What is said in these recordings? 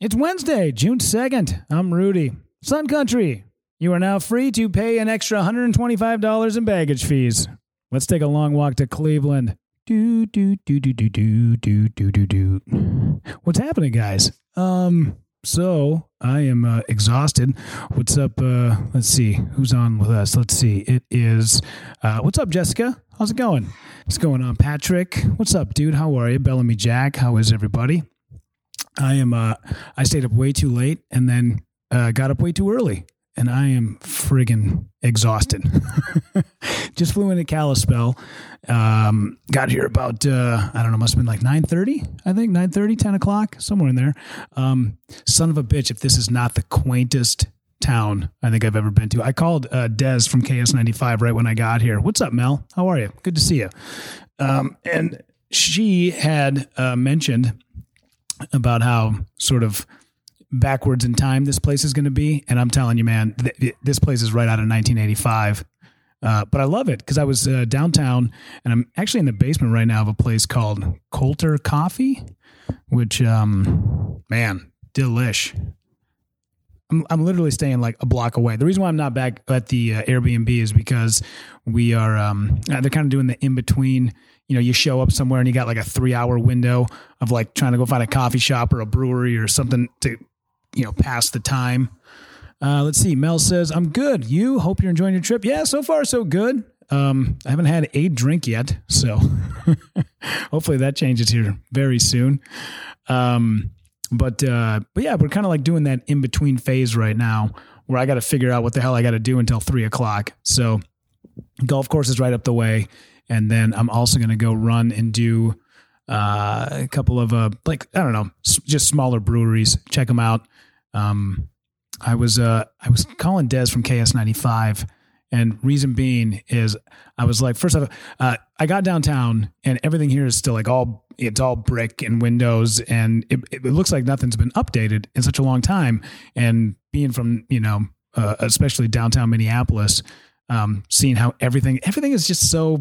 It's Wednesday, June 2nd. I'm Rudy. Sun Country, you are now free to pay an extra $125 in baggage fees. Let's take a long walk to Cleveland. Do, do, do, do, do, do, do, do, do, do. What's happening, guys? Um, so I am uh, exhausted. What's up? Uh, let's see who's on with us. Let's see. It is. Uh, what's up, Jessica? How's it going? What's going on, Patrick? What's up, dude? How are you, Bellamy Jack? How is everybody? I am. Uh, I stayed up way too late and then uh, got up way too early, and I am friggin' exhausted. Just flew into Kalispell. Um, got here about uh, I don't know, must have been like nine thirty. I think 9:30, 10 o'clock, somewhere in there. Um, son of a bitch! If this is not the quaintest town I think I've ever been to. I called uh, Des from KS95 right when I got here. What's up, Mel? How are you? Good to see you. Um, and she had uh, mentioned about how sort of backwards in time this place is going to be. And I'm telling you, man, th- this place is right out of 1985. Uh, but I love it because I was uh, downtown and I'm actually in the basement right now of a place called Colter Coffee, which, um, man, delish. I'm, I'm literally staying like a block away. The reason why I'm not back at the uh, Airbnb is because we are, um, they're kind of doing the in between you know, you show up somewhere and you got like a three hour window of like trying to go find a coffee shop or a brewery or something to, you know, pass the time. Uh, let's see. Mel says, I'm good. You hope you're enjoying your trip. Yeah, so far so good. Um, I haven't had a drink yet, so hopefully that changes here very soon. Um, but uh, but yeah, we're kind of like doing that in between phase right now, where I got to figure out what the hell I got to do until three o'clock. So golf course is right up the way, and then I'm also going to go run and do uh, a couple of uh, like I don't know, just smaller breweries. Check them out. Um, I was uh, I was calling Des from KS95, and reason being is I was like, first off, uh, I got downtown and everything here is still like all it's all brick and windows, and it, it looks like nothing's been updated in such a long time. And being from you know, uh, especially downtown Minneapolis um, seeing how everything everything is just so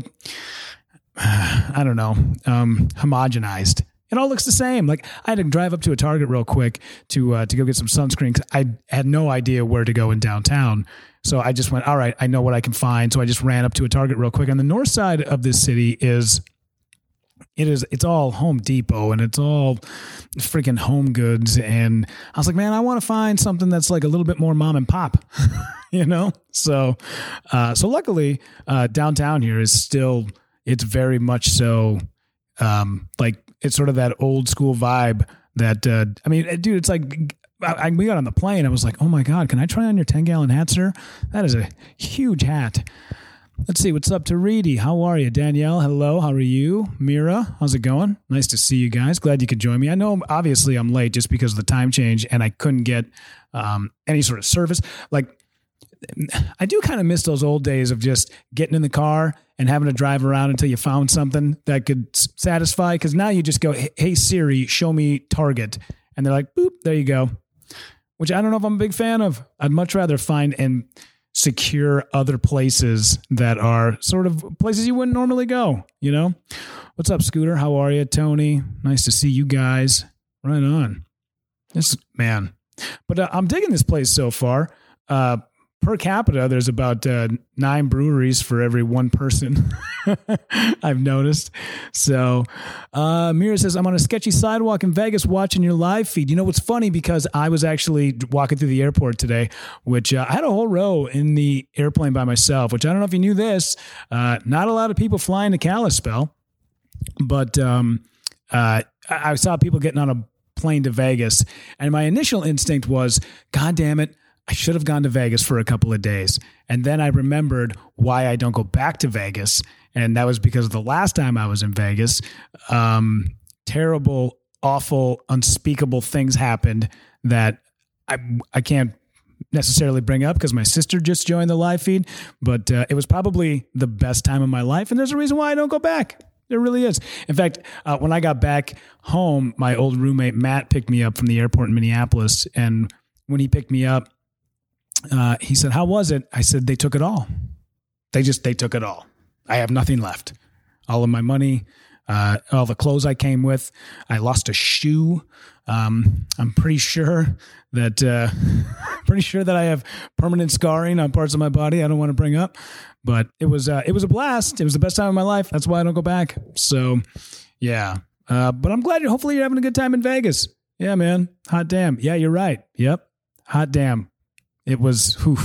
I don't know um, homogenized. It all looks the same. Like I had to drive up to a Target real quick to uh, to go get some sunscreen because I had no idea where to go in downtown. So I just went, all right, I know what I can find. So I just ran up to a Target real quick. On the north side of this city is it is it's all Home Depot and it's all freaking home goods and I was like, man, I want to find something that's like a little bit more mom and pop, you know? So uh so luckily uh downtown here is still it's very much so um like it's sort of that old school vibe that uh I mean, dude, it's like I, I, we got on the plane. I was like, "Oh my god, can I try on your ten gallon hat, sir? That is a huge hat." Let's see what's up to Reedy. How are you, Danielle? Hello, how are you, Mira? How's it going? Nice to see you guys. Glad you could join me. I know obviously I'm late just because of the time change, and I couldn't get um, any sort of service. Like I do kind of miss those old days of just getting in the car and having to drive around until you found something that could satisfy. Because now you just go, "Hey Siri, show me Target," and they're like, "Boop, there you go." Which I don't know if I'm a big fan of. I'd much rather find and secure other places that are sort of places you wouldn't normally go, you know? What's up, Scooter? How are you, Tony? Nice to see you guys. Right on. This man. But uh, I'm digging this place so far. Uh, per capita, there's about uh, nine breweries for every one person. I've noticed. So, uh, Mira says, I'm on a sketchy sidewalk in Vegas watching your live feed. You know what's funny? Because I was actually walking through the airport today, which uh, I had a whole row in the airplane by myself, which I don't know if you knew this. Uh, not a lot of people flying to Kalispell, but um, uh, I saw people getting on a plane to Vegas. And my initial instinct was, God damn it. I should have gone to Vegas for a couple of days. And then I remembered why I don't go back to Vegas. And that was because the last time I was in Vegas, um, terrible, awful, unspeakable things happened that I, I can't necessarily bring up because my sister just joined the live feed, but uh, it was probably the best time of my life. And there's a reason why I don't go back. There really is. In fact, uh, when I got back home, my old roommate Matt picked me up from the airport in Minneapolis. And when he picked me up, uh, he said, "How was it?" I said, "They took it all. They just they took it all. I have nothing left. All of my money, uh, all the clothes I came with. I lost a shoe. Um, I'm pretty sure that uh, pretty sure that I have permanent scarring on parts of my body. I don't want to bring up, but it was uh, it was a blast. It was the best time of my life. That's why I don't go back. So, yeah. Uh, but I'm glad. You're, hopefully, you're having a good time in Vegas. Yeah, man. Hot damn. Yeah, you're right. Yep. Hot damn. It was. Whew,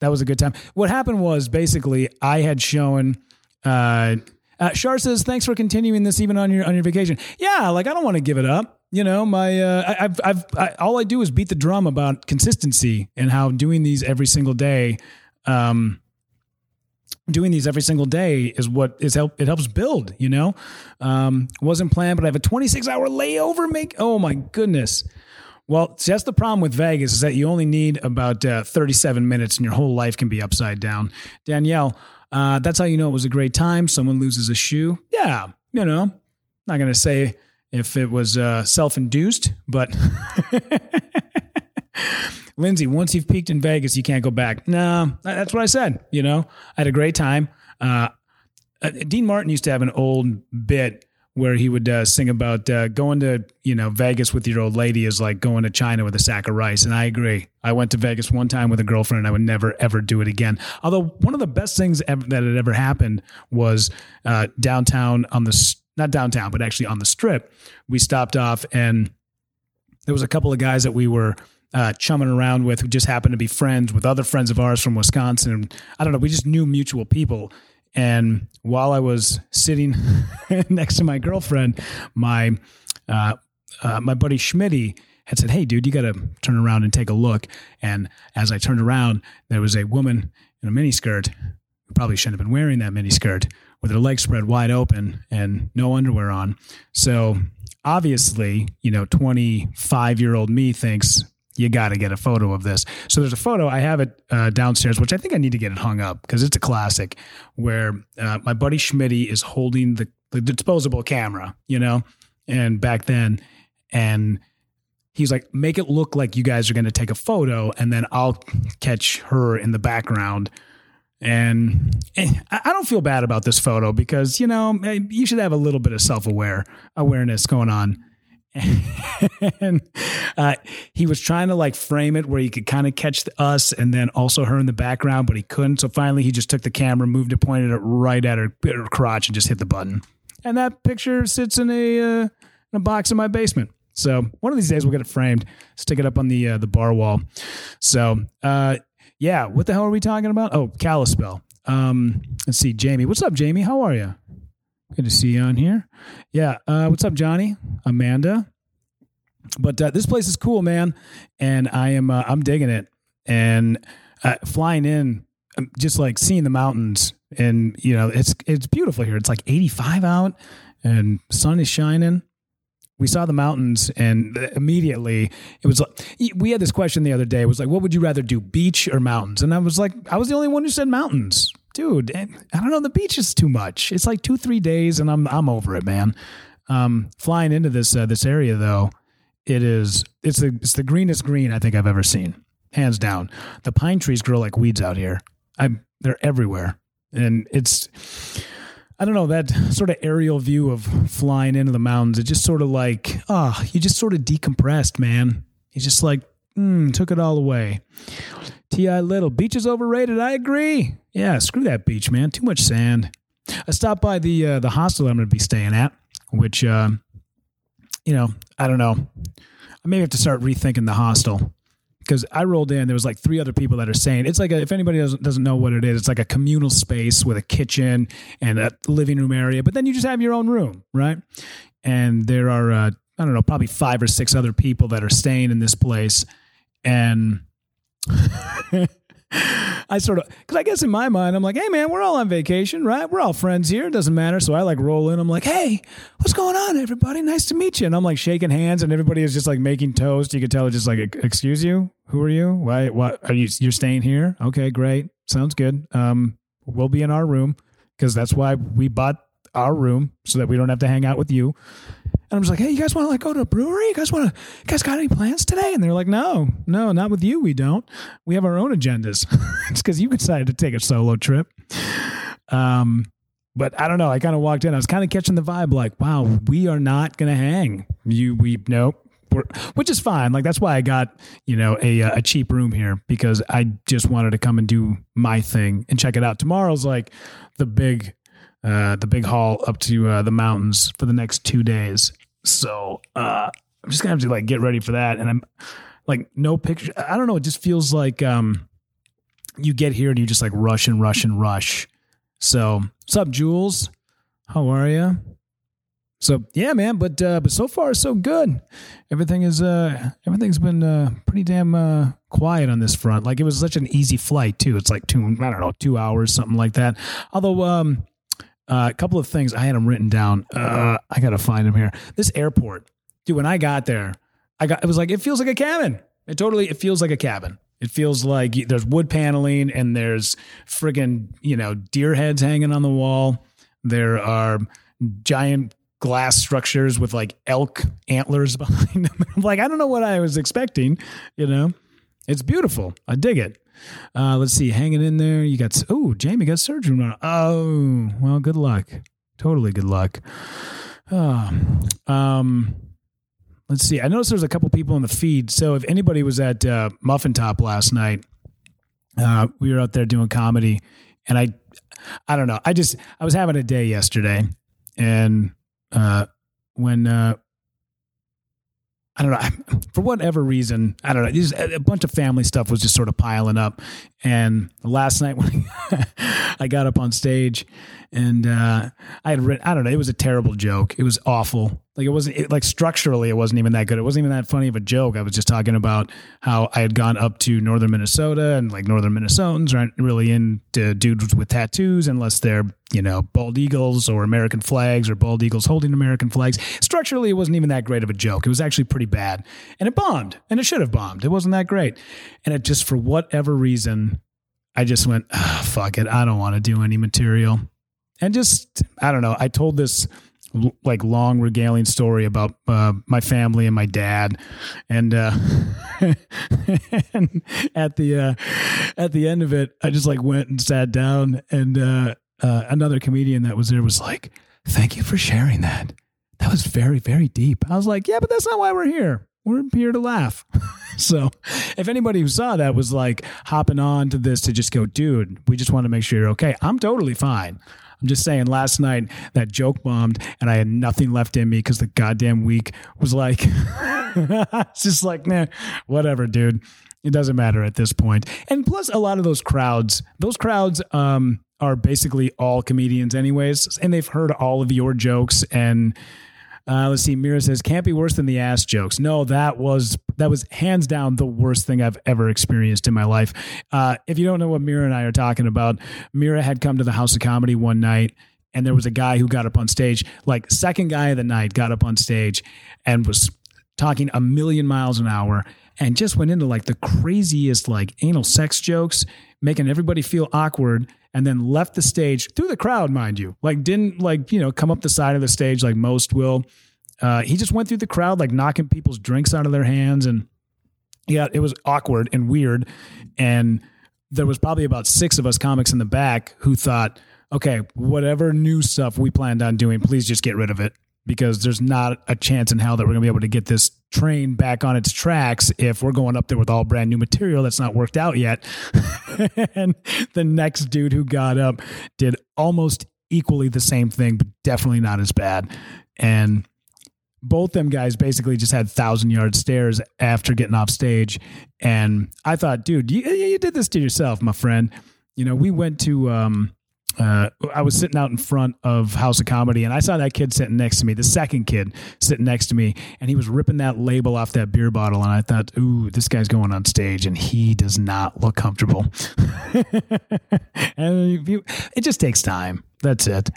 that was a good time. What happened was basically I had shown. Uh, uh, Shar says, "Thanks for continuing this even on your on your vacation." Yeah, like I don't want to give it up. You know, my uh, I, I've I've I, all I do is beat the drum about consistency and how doing these every single day, um, doing these every single day is what is help. It helps build. You know, um, wasn't planned, but I have a 26 hour layover. Make oh my goodness. Well, see, that's the problem with Vegas is that you only need about uh, 37 minutes and your whole life can be upside down. Danielle, uh, that's how you know it was a great time. Someone loses a shoe. Yeah, you know, not going to say if it was uh, self induced, but Lindsay, once you've peaked in Vegas, you can't go back. No, that's what I said. You know, I had a great time. Uh, uh Dean Martin used to have an old bit where he would uh, sing about uh, going to you know Vegas with your old lady is like going to China with a sack of rice, and I agree. I went to Vegas one time with a girlfriend, and I would never ever do it again. Although one of the best things ever, that had ever happened was uh, downtown on the not downtown, but actually on the strip. We stopped off, and there was a couple of guys that we were. Uh, chumming around with who just happened to be friends with other friends of ours from Wisconsin. I don't know. We just knew mutual people, and while I was sitting next to my girlfriend, my uh, uh, my buddy Schmitty had said, "Hey, dude, you got to turn around and take a look." And as I turned around, there was a woman in a miniskirt who probably shouldn't have been wearing that miniskirt with her legs spread wide open and no underwear on. So obviously, you know, 25 year old me thinks you got to get a photo of this. So there's a photo. I have it uh, downstairs, which I think I need to get it hung up because it's a classic. Where uh, my buddy Schmitty is holding the, the disposable camera, you know, and back then, and he's like, make it look like you guys are going to take a photo, and then I'll catch her in the background. And eh, I don't feel bad about this photo because you know you should have a little bit of self aware awareness going on and uh, he was trying to like frame it where he could kind of catch us and then also her in the background, but he couldn't. So finally, he just took the camera, moved it, pointed it right at her, her crotch, and just hit the button. And that picture sits in a uh, in a box in my basement. So one of these days we'll get it framed, stick it up on the uh, the bar wall. So uh, yeah, what the hell are we talking about? Oh, Kalispell. Um, let's see, Jamie. What's up, Jamie? How are you? Good to see you on here. Yeah. Uh, what's up, Johnny? Amanda. But uh, this place is cool, man, and I am uh, I'm digging it. And uh, flying in, um, just like seeing the mountains, and you know it's it's beautiful here. It's like 85 out, and sun is shining. We saw the mountains, and immediately it was like we had this question the other day. It was like, what would you rather do, beach or mountains? And I was like, I was the only one who said mountains dude, I don't know. The beach is too much. It's like two, three days, and I'm I'm over it, man. Um, flying into this uh, this area though, it is it's the it's the greenest green I think I've ever seen, hands down. The pine trees grow like weeds out here. I'm they're everywhere, and it's. I don't know that sort of aerial view of flying into the mountains. It just sort of like, ah, oh, you just sort of decompressed, man. You just like mm, took it all away. T.I. Little, beach is overrated. I agree. Yeah, screw that beach, man. Too much sand. I stopped by the uh, the hostel I'm going to be staying at, which, uh, you know, I don't know. I may have to start rethinking the hostel because I rolled in. There was like three other people that are saying it's like a, if anybody doesn't doesn't know what it is, it's like a communal space with a kitchen and a living room area, but then you just have your own room, right? And there are uh, I don't know, probably five or six other people that are staying in this place, and I sort of, because I guess in my mind, I'm like, hey, man, we're all on vacation, right? We're all friends here. It doesn't matter. So I like roll in. I'm like, hey, what's going on, everybody? Nice to meet you. And I'm like shaking hands, and everybody is just like making toast. You could tell, it's just like, excuse you, who are you? Why? What are you? You're staying here? Okay, great. Sounds good. Um, we'll be in our room because that's why we bought our room so that we don't have to hang out with you. And I'm just like, hey, you guys want to like go to a brewery? You guys want to? You guys got any plans today? And they're like, no, no, not with you. We don't. We have our own agendas. it's because you decided to take a solo trip. Um, but I don't know. I kind of walked in. I was kind of catching the vibe, like, wow, we are not to hang. You, we, nope. Which is fine. Like that's why I got you know a a cheap room here because I just wanted to come and do my thing and check it out. Tomorrow's like the big uh, the big haul up to uh, the mountains for the next two days. So uh, I'm just gonna have to like get ready for that. And I'm like no picture. I don't know. It just feels like um, you get here and you just like rush and rush and rush. So what's up, Jules? How are you? So yeah, man, but uh, but so far so good. Everything is uh everything's been uh pretty damn uh quiet on this front. Like it was such an easy flight too. It's like two I don't know two hours something like that. Although um uh, a couple of things I had them written down. Uh, I gotta find them here. This airport, dude. When I got there, I got it was like it feels like a cabin. It totally it feels like a cabin. It feels like there's wood paneling and there's friggin' you know deer heads hanging on the wall. There are giant glass structures with like elk antlers behind them. I'm like, I don't know what I was expecting, you know. It's beautiful. I dig it. Uh, let's see, hanging in there. You got oh, Jamie got surgery. Oh, well, good luck. Totally good luck. Oh, um, let's see. I noticed there's a couple people in the feed. So if anybody was at uh, Muffin Top last night, uh, we were out there doing comedy, and I, I don't know. I just I was having a day yesterday, and uh, when uh, I don't know for whatever reason I don't know. A bunch of family stuff was just sort of piling up, and last night when I got up on stage and uh, I had written I don't know it was a terrible joke. It was awful. Like it wasn't it, like structurally it wasn't even that good. It wasn't even that funny of a joke. I was just talking about how I had gone up to northern Minnesota and like northern Minnesotans aren't really into dudes with tattoos unless they're you know bald eagles or American flags or bald eagles holding American flags. Structurally, it wasn't even that great of a joke. It was actually pretty bad, and it bombed, and it should have bombed. It wasn't that great, and it just for whatever reason, I just went oh, fuck it. I don't want to do any material, and just I don't know. I told this like long regaling story about uh, my family and my dad, and, uh, and at the uh, at the end of it, I just like went and sat down, and uh, uh, another comedian that was there was like, "Thank you for sharing that. That was very very deep." I was like, "Yeah, but that's not why we're here. We're here to laugh." so, if anybody who saw that was like hopping on to this to just go, "Dude, we just want to make sure you're okay," I'm totally fine. I'm just saying, last night that joke bombed and I had nothing left in me because the goddamn week was like, it's just like, nah, whatever, dude. It doesn't matter at this point. And plus, a lot of those crowds, those crowds, um, are basically all comedians, anyways, and they've heard all of your jokes and uh, let's see. Mira says, "Can't be worse than the ass jokes." No, that was that was hands down the worst thing I've ever experienced in my life. Uh, if you don't know what Mira and I are talking about, Mira had come to the House of Comedy one night, and there was a guy who got up on stage, like second guy of the night, got up on stage and was talking a million miles an hour and just went into like the craziest like anal sex jokes, making everybody feel awkward and then left the stage through the crowd, mind you. Like didn't like, you know, come up the side of the stage like most will. Uh, he just went through the crowd, like knocking people's drinks out of their hands. And yeah, it was awkward and weird. And there was probably about six of us comics in the back who thought, okay, whatever new stuff we planned on doing, please just get rid of it because there's not a chance in hell that we're going to be able to get this train back on its tracks if we're going up there with all brand new material that's not worked out yet. and the next dude who got up did almost equally the same thing, but definitely not as bad. And both them guys basically just had thousand yard stares after getting off stage. And I thought, dude, you, you did this to yourself, my friend. You know, we went to, um, uh, I was sitting out in front of House of Comedy and I saw that kid sitting next to me, the second kid sitting next to me, and he was ripping that label off that beer bottle. And I thought, ooh, this guy's going on stage and he does not look comfortable. and it just takes time. That's it.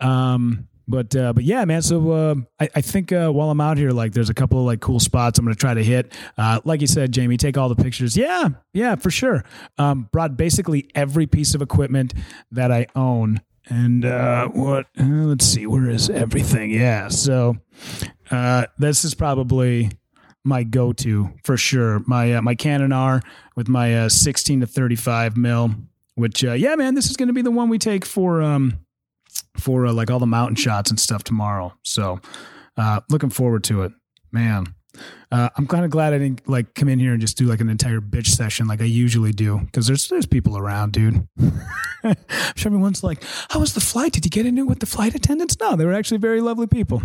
Um, but uh, but yeah, man. So uh, I, I think uh, while I'm out here, like there's a couple of like cool spots I'm gonna try to hit. Uh, like you said, Jamie, take all the pictures. Yeah, yeah, for sure. Um, brought basically every piece of equipment that I own. And uh, what? Uh, let's see, where is everything? Yeah. So this is probably my go-to for sure. My my Canon R with my 16 to 35 mil. Which yeah, man, this is gonna be the one we take for. Um, for uh, like all the mountain shots and stuff tomorrow. So uh, looking forward to it, man. Uh, I'm kind of glad I didn't like come in here and just do like an entire bitch session like I usually do because there's there's people around, dude. I'm sure everyone's like, "How was the flight? Did you get into it with the flight attendants?" No, they were actually very lovely people.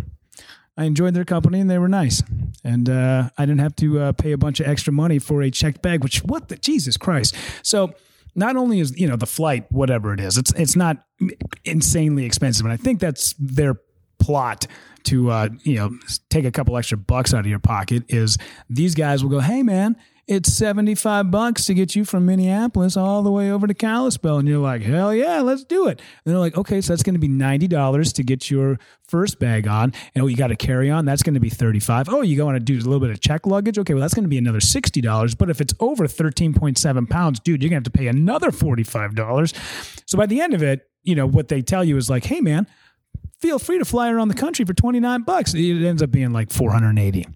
I enjoyed their company and they were nice, and uh, I didn't have to uh, pay a bunch of extra money for a checked bag. Which what the Jesus Christ? So not only is you know the flight whatever it is, it's it's not insanely expensive, and I think that's their plot to uh, you know take a couple extra bucks out of your pocket is these guys will go, hey man, it's 75 bucks to get you from Minneapolis all the way over to Kalispell. And you're like, hell yeah, let's do it. And they're like, okay, so that's going to be $90 to get your first bag on. And oh, you got to carry on. That's going to be 35. Oh, you want to do a little bit of check luggage. Okay, well, that's going to be another $60. But if it's over 13.7 pounds, dude, you're going to have to pay another $45. So by the end of it, you know, what they tell you is like, hey man, feel free to fly around the country for 29 bucks. It ends up being like 480,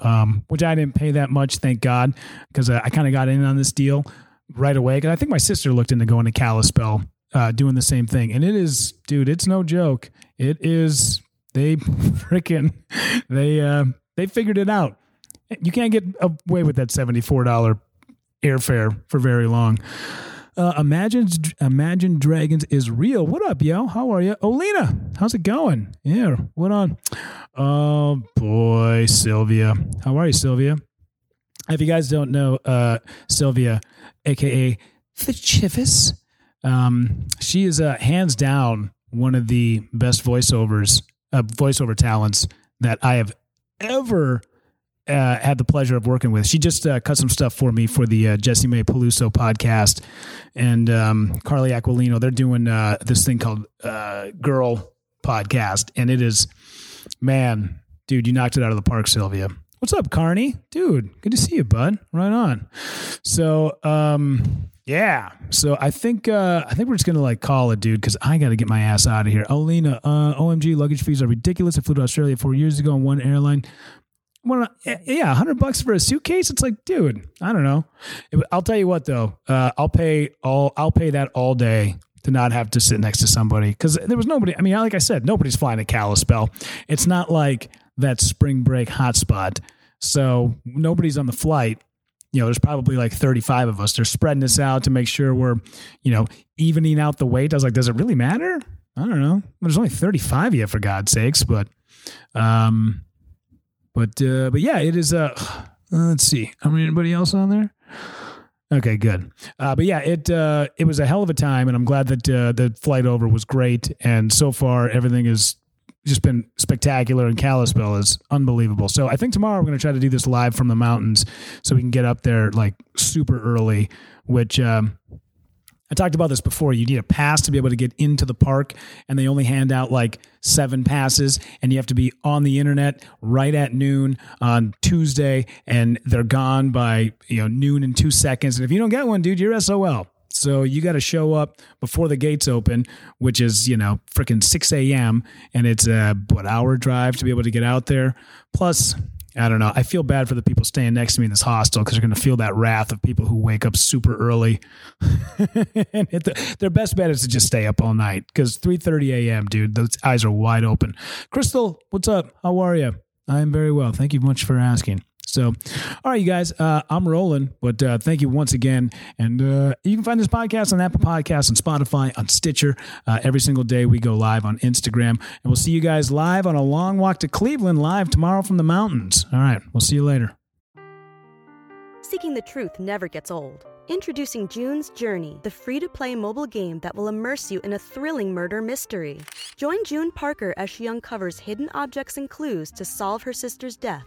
um, which I didn't pay that much, thank God, because I, I kind of got in on this deal right away. Because I think my sister looked into going to Kalispell, uh, doing the same thing. And it is, dude, it's no joke. It is, they freaking, they, uh, they figured it out. You can't get away with that $74 airfare for very long. Uh, Imagine Imagine Dragons is real. What up, yo? How are you? Olina? how's it going? Yeah, what on? Oh boy, Sylvia. How are you, Sylvia? If you guys don't know, uh, Sylvia, aka the Chivas, um, she is uh, hands down one of the best voiceovers, uh, voiceover talents that I have ever uh, had the pleasure of working with. She just uh, cut some stuff for me for the uh, May Peluso podcast, and um, Carly Aquilino. They're doing uh, this thing called uh, Girl Podcast, and it is, man, dude, you knocked it out of the park, Sylvia. What's up, Carney? Dude, good to see you, bud. Right on. So, um, yeah. So I think uh, I think we're just gonna like call it, dude, because I got to get my ass out of here. Olena, uh, OMG, luggage fees are ridiculous. I flew to Australia four years ago on one airline well, yeah, hundred bucks for a suitcase. It's like, dude, I don't know. I'll tell you what though, uh, I'll pay all. I'll pay that all day to not have to sit next to somebody because there was nobody. I mean, like I said, nobody's flying to Kalispell. It's not like that spring break hotspot, so nobody's on the flight. You know, there's probably like 35 of us. They're spreading this out to make sure we're, you know, evening out the weight. I was like, does it really matter? I don't know. There's only 35 of you, for God's sakes, but um, but uh, but yeah, it is. Uh, let's see. How many anybody else on there? Okay, good. Uh, but yeah, it uh, it was a hell of a time, and I'm glad that uh, the flight over was great. And so far, everything has just been spectacular. And Kalispell is unbelievable. So I think tomorrow we're going to try to do this live from the mountains, so we can get up there like super early. Which um, I talked about this before. You need a pass to be able to get into the park, and they only hand out like seven passes, and you have to be on the internet right at noon on Tuesday, and they're gone by you know noon and two seconds. And if you don't get one, dude, you're SOL. So you got to show up before the gates open, which is you know freaking six a.m. and it's a what hour drive to be able to get out there. Plus, I don't know. I feel bad for the people staying next to me in this hostel because they're going to feel that wrath of people who wake up super early. and the, their best bet is to just stay up all night because 3:30 a.m., dude, those eyes are wide open. Crystal, what's up? How are you? I am very well. Thank you much for asking. So, all right, you guys, uh, I'm rolling, but uh, thank you once again. And uh, you can find this podcast on Apple Podcasts, on Spotify, on Stitcher. Uh, every single day we go live on Instagram. And we'll see you guys live on a long walk to Cleveland live tomorrow from the mountains. All right, we'll see you later. Seeking the truth never gets old. Introducing June's Journey, the free to play mobile game that will immerse you in a thrilling murder mystery. Join June Parker as she uncovers hidden objects and clues to solve her sister's death